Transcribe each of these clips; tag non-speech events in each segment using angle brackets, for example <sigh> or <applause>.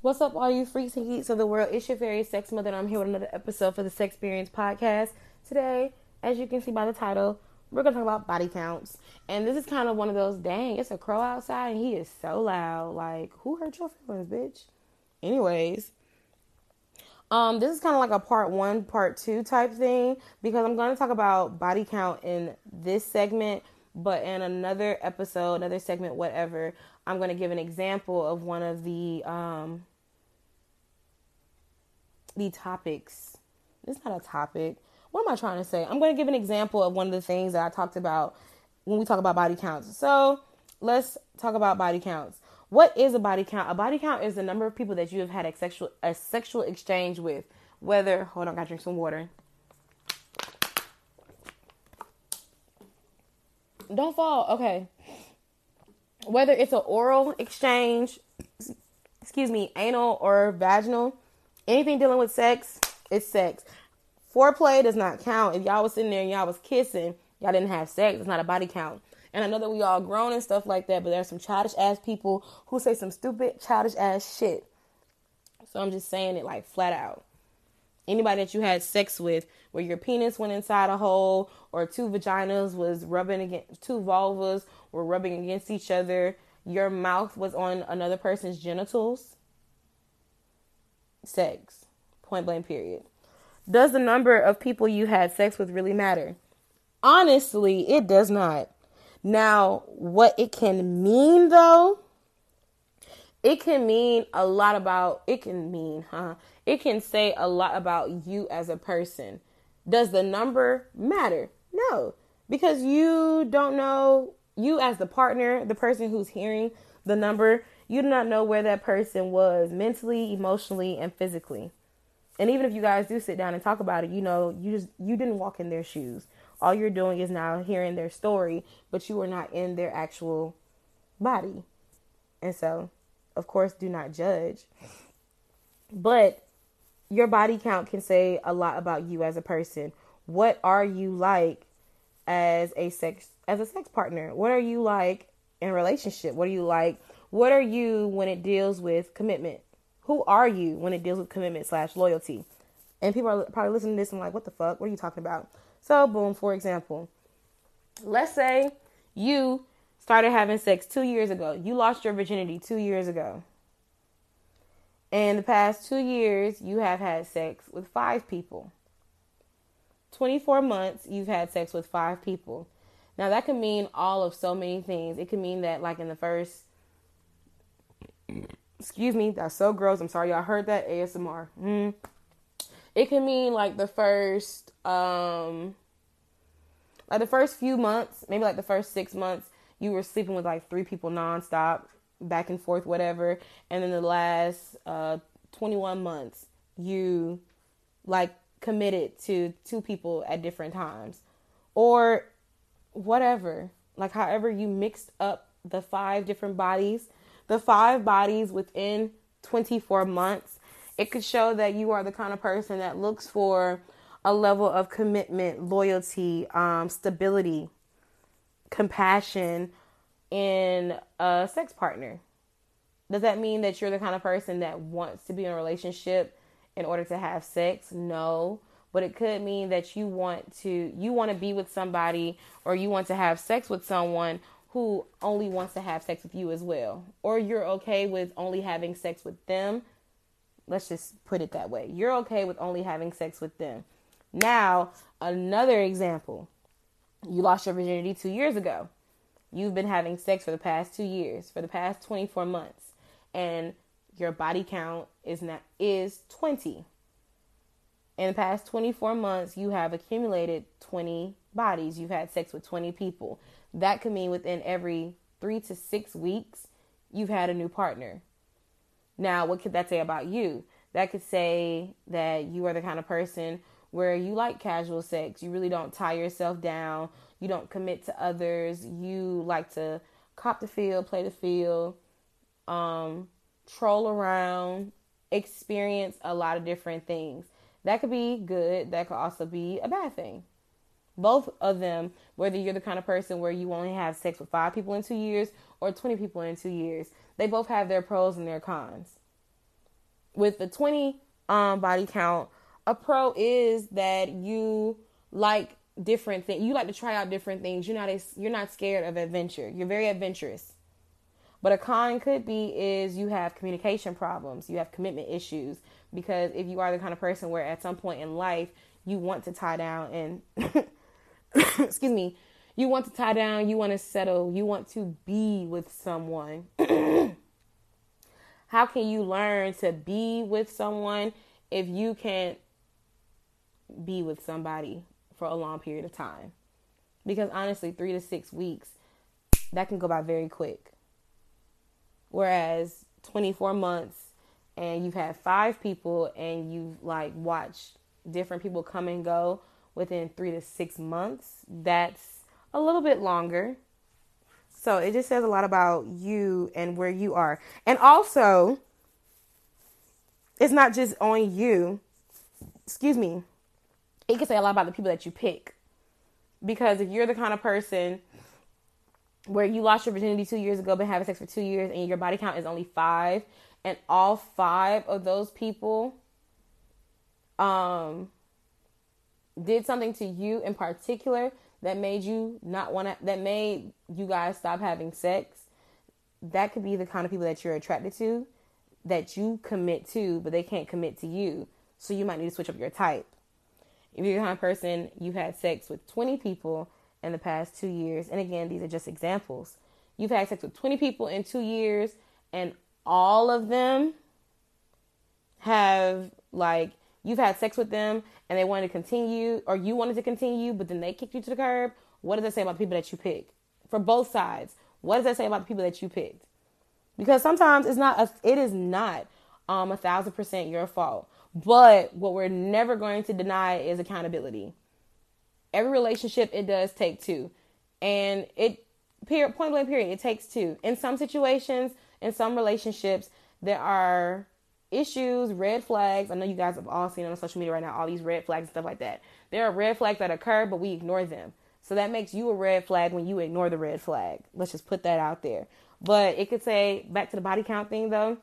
What's up, all you freaks and geeks of the world? It's your fairy sex mother, and I'm here with another episode for the Sex Experience podcast. Today, as you can see by the title, we're gonna talk about body counts, and this is kind of one of those. Dang, it's a crow outside, and he is so loud. Like, who hurt your feelings, bitch? Anyways, um, this is kind of like a part one, part two type thing because I'm gonna talk about body count in this segment, but in another episode, another segment, whatever, I'm going to give an example of one of the um, the topics. It's not a topic. What am I trying to say? I'm going to give an example of one of the things that I talked about when we talk about body counts. So let's talk about body counts. What is a body count? A body count is the number of people that you have had a sexual a sexual exchange with. Whether hold on, I gotta drink some water. Don't fall. Okay whether it's an oral exchange, excuse me, anal or vaginal, anything dealing with sex, it's sex. Foreplay does not count. If y'all was sitting there and y'all was kissing, y'all didn't have sex. It's not a body count. And I know that we all grown and stuff like that, but there's some childish ass people who say some stupid childish ass shit. So I'm just saying it like flat out. Anybody that you had sex with where your penis went inside a hole or two vaginas was rubbing against two vulvas were rubbing against each other, your mouth was on another person's genitals. Sex. Point blank, period. Does the number of people you had sex with really matter? Honestly, it does not. Now, what it can mean though, it can mean a lot about, it can mean, huh? It can say a lot about you as a person. Does the number matter? No, because you don't know you as the partner, the person who's hearing the number, you do not know where that person was mentally, emotionally, and physically. And even if you guys do sit down and talk about it, you know, you just you didn't walk in their shoes. All you're doing is now hearing their story, but you are not in their actual body. And so, of course, do not judge. But your body count can say a lot about you as a person. What are you like as a sex as a sex partner? What are you like in relationship? What are you like? What are you when it deals with commitment? Who are you when it deals with commitment slash loyalty? And people are probably listening to this and like, what the fuck? What are you talking about? So, boom, for example, let's say you started having sex two years ago. You lost your virginity two years ago. In the past two years, you have had sex with five people. 24 months, you've had sex with five people. Now that could mean all of so many things. It could mean that like in the first excuse me, that's so gross. I'm sorry y'all heard that ASMR. Mm. It can mean like the first um like the first few months, maybe like the first 6 months, you were sleeping with like three people nonstop, back and forth whatever, and then the last uh 21 months, you like committed to two people at different times. Or whatever, like however you mixed up the five different bodies, the five bodies within 24 months, it could show that you are the kind of person that looks for a level of commitment, loyalty, um, stability, compassion in a sex partner. Does that mean that you're the kind of person that wants to be in a relationship in order to have sex? No but it could mean that you want to you want to be with somebody or you want to have sex with someone who only wants to have sex with you as well. Or you're okay with only having sex with them. Let's just put it that way. You're okay with only having sex with them. Now another example. You lost your virginity 2 years ago. You've been having sex for the past 2 years for the past 24 months and your body count is not is 20 in the past 24 months, you have accumulated 20 bodies. You've had sex with 20 people. That could mean within every three to six weeks, you've had a new partner. Now, what could that say about you? That could say that you are the kind of person where you like casual sex. You really don't tie yourself down. You don't commit to others. You like to cop the field, play the field, um, troll around, experience a lot of different things. That could be good, that could also be a bad thing. Both of them, whether you're the kind of person where you only have sex with five people in two years or 20 people in two years, they both have their pros and their cons. with the 20 um, body count, a pro is that you like different things. You like to try out different things. You're not a, you're not scared of adventure. You're very adventurous. But a con could be is you have communication problems. You have commitment issues because if you are the kind of person where at some point in life you want to tie down and <laughs> <coughs> excuse me, you want to tie down, you want to settle, you want to be with someone. <coughs> How can you learn to be with someone if you can't be with somebody for a long period of time? Because honestly, three to six weeks, that can go by very quick. Whereas 24 months and you've had five people and you've like watched different people come and go within three to six months, that's a little bit longer. So it just says a lot about you and where you are. And also, it's not just on you. Excuse me. It can say a lot about the people that you pick. Because if you're the kind of person where you lost your virginity two years ago, been having sex for two years, and your body count is only five, and all five of those people um did something to you in particular that made you not want to that made you guys stop having sex that could be the kind of people that you're attracted to that you commit to but they can't commit to you. So you might need to switch up your type. If you're the kind of person you had sex with 20 people in the past two years and again these are just examples. You've had sex with 20 people in two years and all of them have like you've had sex with them and they wanted to continue or you wanted to continue but then they kicked you to the curb what does that say about the people that you pick? For both sides what does that say about the people that you picked? Because sometimes it's not a, it is not um a thousand percent your fault but what we're never going to deny is accountability. Every relationship it does take two and it period point blank period it takes two. In some situations in some relationships, there are issues, red flags. I know you guys have all seen on social media right now all these red flags and stuff like that. There are red flags that occur, but we ignore them. So that makes you a red flag when you ignore the red flag. Let's just put that out there. But it could say back to the body count thing though.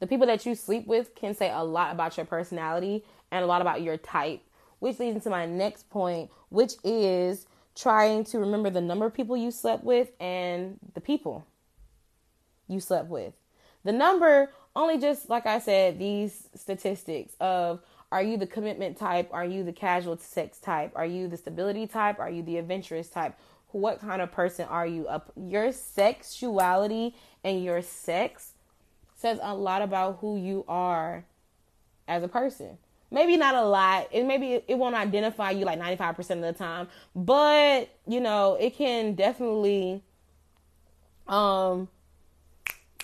The people that you sleep with can say a lot about your personality and a lot about your type, which leads into my next point, which is trying to remember the number of people you slept with and the people you slept with. The number only just like I said, these statistics of are you the commitment type? Are you the casual sex type? Are you the stability type? Are you the adventurous type? What kind of person are you? Up your sexuality and your sex says a lot about who you are as a person. Maybe not a lot. It maybe it won't identify you like 95% of the time, but you know, it can definitely um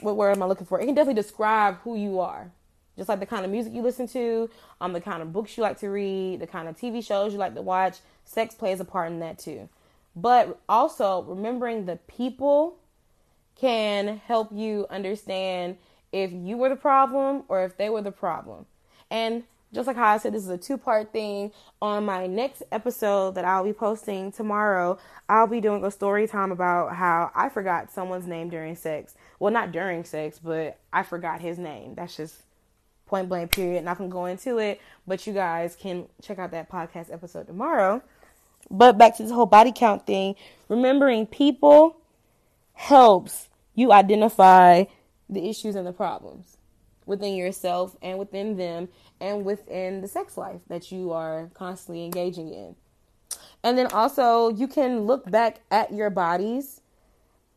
what word am I looking for? It can definitely describe who you are. Just like the kind of music you listen to, um, the kind of books you like to read, the kind of TV shows you like to watch. Sex plays a part in that too. But also remembering the people can help you understand if you were the problem or if they were the problem. And just like how I said, this is a two part thing. On my next episode that I'll be posting tomorrow, I'll be doing a story time about how I forgot someone's name during sex. Well, not during sex, but I forgot his name. That's just point blank, period. Not gonna go into it, but you guys can check out that podcast episode tomorrow. But back to this whole body count thing, remembering people helps you identify the issues and the problems within yourself and within them and within the sex life that you are constantly engaging in. And then also, you can look back at your bodies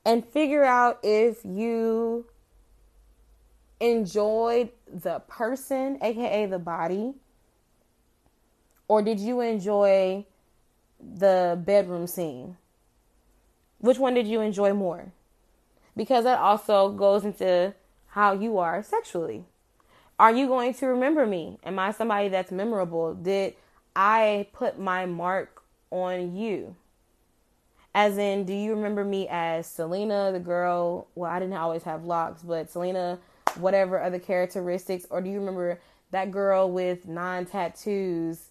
and figure out if you enjoyed the person, aka the body, or did you enjoy the bedroom scene? Which one did you enjoy more? Because that also goes into how you are sexually. Are you going to remember me? Am I somebody that's memorable? Did I put my mark on you? As in, do you remember me as Selena, the girl? Well, I didn't always have locks, but Selena, whatever other characteristics, or do you remember that girl with nine tattoos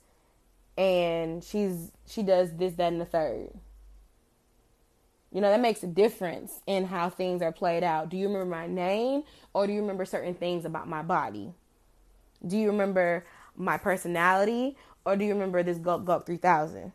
and she's she does this, that, and the third? You know, that makes a difference in how things are played out. Do you remember my name or do you remember certain things about my body? Do you remember my personality or do you remember this Gulp Gulp 3000?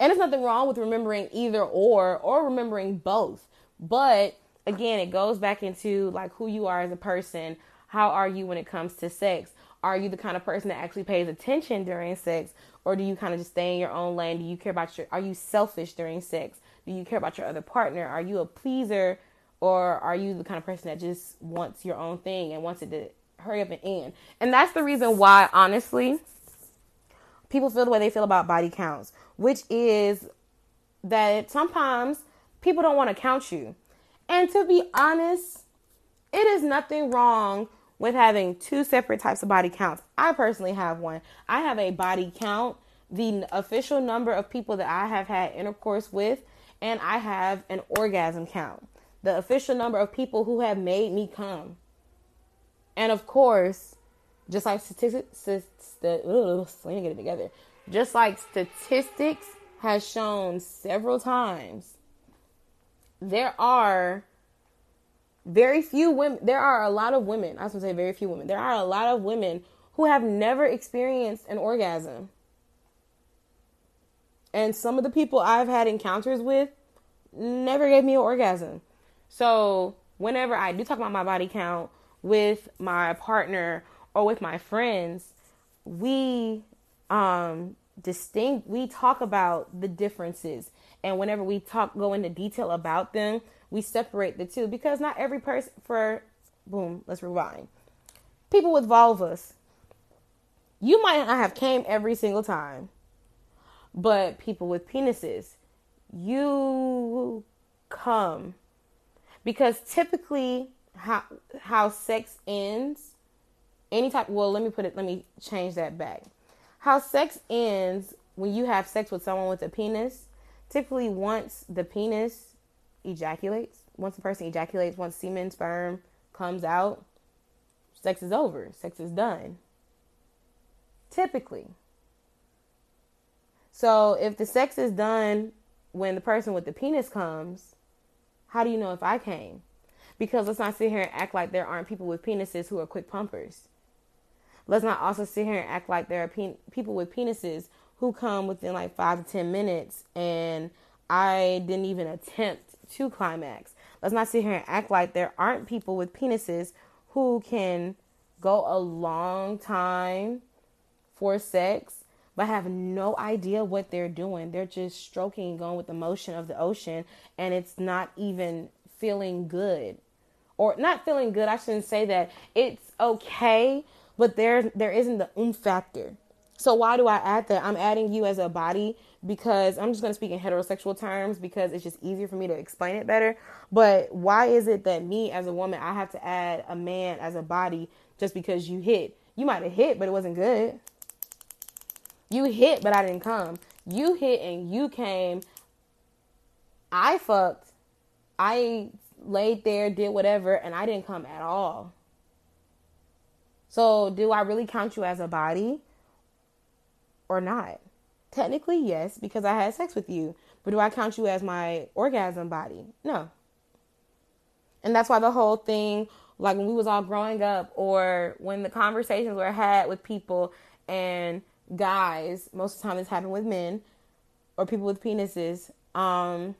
And there's nothing wrong with remembering either or or remembering both. But again, it goes back into like who you are as a person. How are you when it comes to sex? Are you the kind of person that actually pays attention during sex or do you kind of just stay in your own lane? Do you care about your are you selfish during sex? Do you care about your other partner? Are you a pleaser or are you the kind of person that just wants your own thing and wants it to hurry up and end? And that's the reason why honestly people feel the way they feel about body counts, which is that sometimes people don't want to count you. And to be honest, it is nothing wrong with having two separate types of body counts. I personally have one. I have a body count, the official number of people that I have had intercourse with, and I have an orgasm count, the official number of people who have made me come. And of course, just like statistics, ugh, let me get it together. Just like statistics has shown several times, there are very few women, there are a lot of women, I was gonna say very few women, there are a lot of women who have never experienced an orgasm. And some of the people I've had encounters with never gave me an orgasm. So whenever I do talk about my body count with my partner or with my friends, we um distinct we talk about the differences and whenever we talk go into detail about them we separate the two because not every person for boom, let's rewind. People with vulvas, you might not have came every single time, but people with penises, you come because typically how how sex ends any type well let me put it let me change that back how sex ends when you have sex with someone with a penis typically once the penis ejaculates, once the person ejaculates, once semen, sperm comes out, sex is over. Sex is done. Typically. So if the sex is done when the person with the penis comes, how do you know if I came? Because let's not sit here and act like there aren't people with penises who are quick pumpers. Let's not also sit here and act like there are pe- people with penises who come within like five to 10 minutes and I didn't even attempt to climax. Let's not sit here and act like there aren't people with penises who can go a long time for sex but have no idea what they're doing. They're just stroking and going with the motion of the ocean and it's not even feeling good. Or not feeling good, I shouldn't say that. It's okay, but there there isn't the um factor. So why do I add that? I'm adding you as a body because I'm just going to speak in heterosexual terms because it's just easier for me to explain it better. But why is it that me as a woman, I have to add a man as a body just because you hit? You might have hit, but it wasn't good. You hit, but I didn't come. You hit and you came. I fucked. I laid there, did whatever, and I didn't come at all. So, do I really count you as a body? or not? Technically, yes, because I had sex with you. But do I count you as my orgasm body? No. And that's why the whole thing, like when we was all growing up, or when the conversations were had with people and guys, most of the time this happened with men or people with penises, um,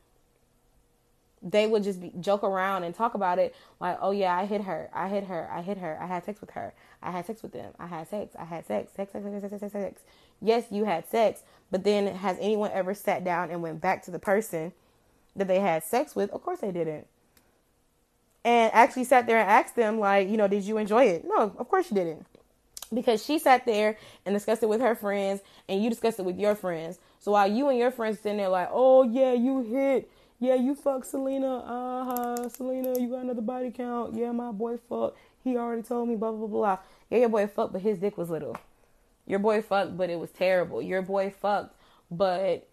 they would just be joke around and talk about it like, oh yeah, I hit her, I hit her, I hit her, I had sex with her, I had sex with them, I had sex, I had sex, sex, sex, sex, sex, sex, sex, sex. Yes, you had sex, but then has anyone ever sat down and went back to the person that they had sex with? Of course they didn't. And actually sat there and asked them, like, you know, did you enjoy it? No, of course you didn't. Because she sat there and discussed it with her friends, and you discussed it with your friends. So while you and your friends sitting there like, oh yeah, you hit, yeah, you fuck Selena, uh huh, Selena, you got another body count. Yeah, my boy fucked. He already told me, blah blah blah. Yeah, your boy fucked, but his dick was little. Your boy fucked, but it was terrible. Your boy fucked, but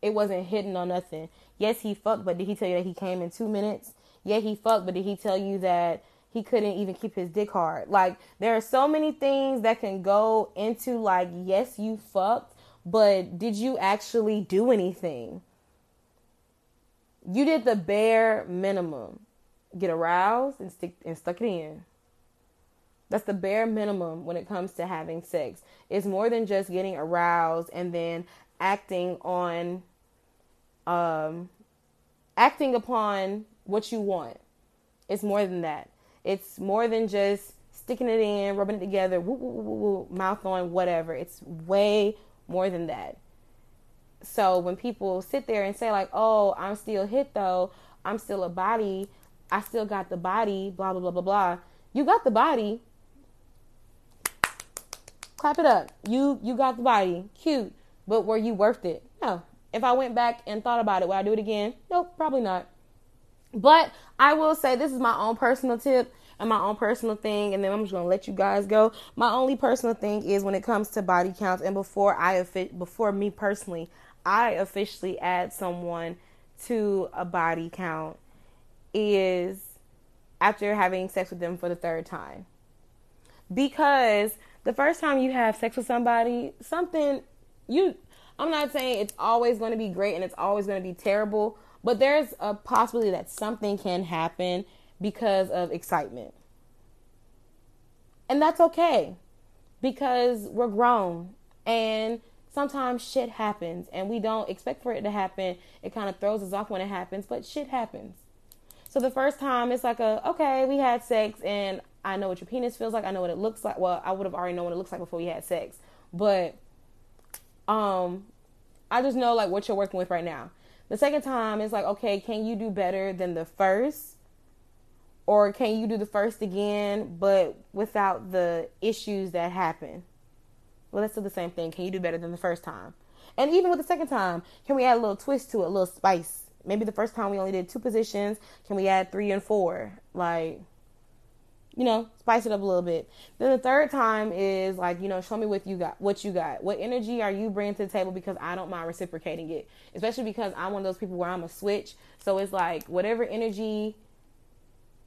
it wasn't hidden on nothing. Yes, he fucked, but did he tell you that he came in two minutes? Yeah, he fucked, but did he tell you that he couldn't even keep his dick hard? Like, there are so many things that can go into, like, yes, you fucked, but did you actually do anything? You did the bare minimum get aroused and stick and stuck it in. That's the bare minimum when it comes to having sex. It's more than just getting aroused and then acting on um acting upon what you want. It's more than that. It's more than just sticking it in, rubbing it together, woo, woo, woo, mouth on, whatever. It's way more than that. So when people sit there and say like, "Oh, I'm still hit though. I'm still a body. I still got the body." Blah blah blah blah blah. You got the body. Clap it up. You you got the body. Cute. But were you worth it? No. If I went back and thought about it, would I do it again? Nope, probably not. But I will say this is my own personal tip and my own personal thing, and then I'm just gonna let you guys go. My only personal thing is when it comes to body counts, and before I before me personally, I officially add someone to a body count is after having sex with them for the third time. Because the first time you have sex with somebody, something you I'm not saying it's always going to be great and it's always going to be terrible, but there's a possibility that something can happen because of excitement. And that's okay because we're grown and sometimes shit happens and we don't expect for it to happen. It kind of throws us off when it happens, but shit happens. So the first time it's like a okay, we had sex and I know what your penis feels like. I know what it looks like. Well, I would have already known what it looks like before we had sex. But um I just know like what you're working with right now. The second time it's like, okay, can you do better than the first? Or can you do the first again, but without the issues that happen? Well, let's do the same thing. Can you do better than the first time? And even with the second time, can we add a little twist to it, a little spice? Maybe the first time we only did two positions. Can we add three and four? Like, you know, spice it up a little bit. Then the third time is like, you know, show me what you got, what you got. What energy are you bringing to the table because I don't mind reciprocating it. Especially because I'm one of those people where I'm a switch. So it's like whatever energy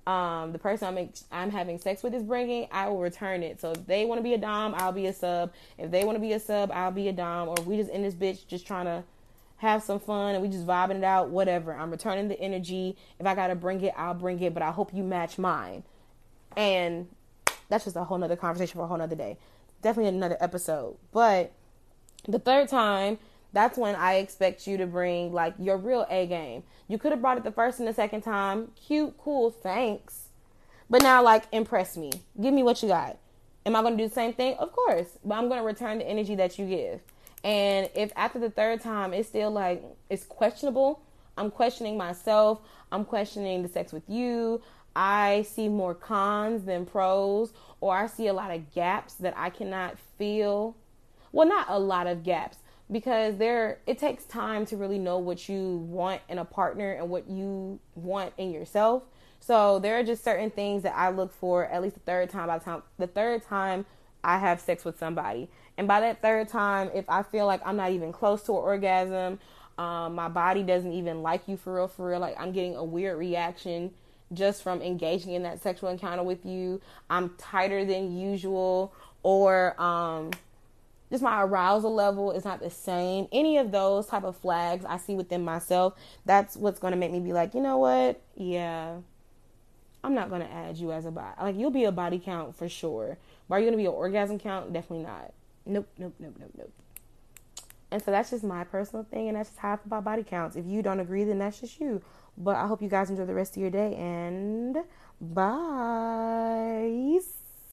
um the person I'm I'm having sex with is bringing, I will return it. So if they want to be a dom, I'll be a sub. If they want to be a sub, I'll be a dom. Or we just in this bitch just trying to have some fun and we just vibing it out, whatever. I'm returning the energy. If I gotta bring it, I'll bring it. But I hope you match mine. And that's just a whole nother conversation for a whole nother day. Definitely another episode. But the third time, that's when I expect you to bring like your real A game. You could have brought it the first and the second time. Cute, cool, thanks. But now, like, impress me. Give me what you got. Am I going to do the same thing? Of course. But I'm going to return the energy that you give. And if after the third time it's still like, it's questionable, I'm questioning myself. I'm questioning the sex with you. I see more cons than pros, or I see a lot of gaps that I cannot feel. Well, not a lot of gaps because there it takes time to really know what you want in a partner and what you want in yourself. So there are just certain things that I look for at least the third time by the time the third time I have sex with somebody. And by that third time, if I feel like I'm not even close to an orgasm, um, my body doesn't even like you for real, for real, like I'm getting a weird reaction just from engaging in that sexual encounter with you. I'm tighter than usual, or um, just my arousal level is not the same. Any of those type of flags I see within myself, that's what's going to make me be like, you know what? Yeah, I'm not going to add you as a body. Like, you'll be a body count for sure. But are you going to be an orgasm count? Definitely not. Nope, nope, nope, nope, nope. And so that's just my personal thing, and that's just how I feel about body counts. If you don't agree, then that's just you. But I hope you guys enjoy the rest of your day and bye.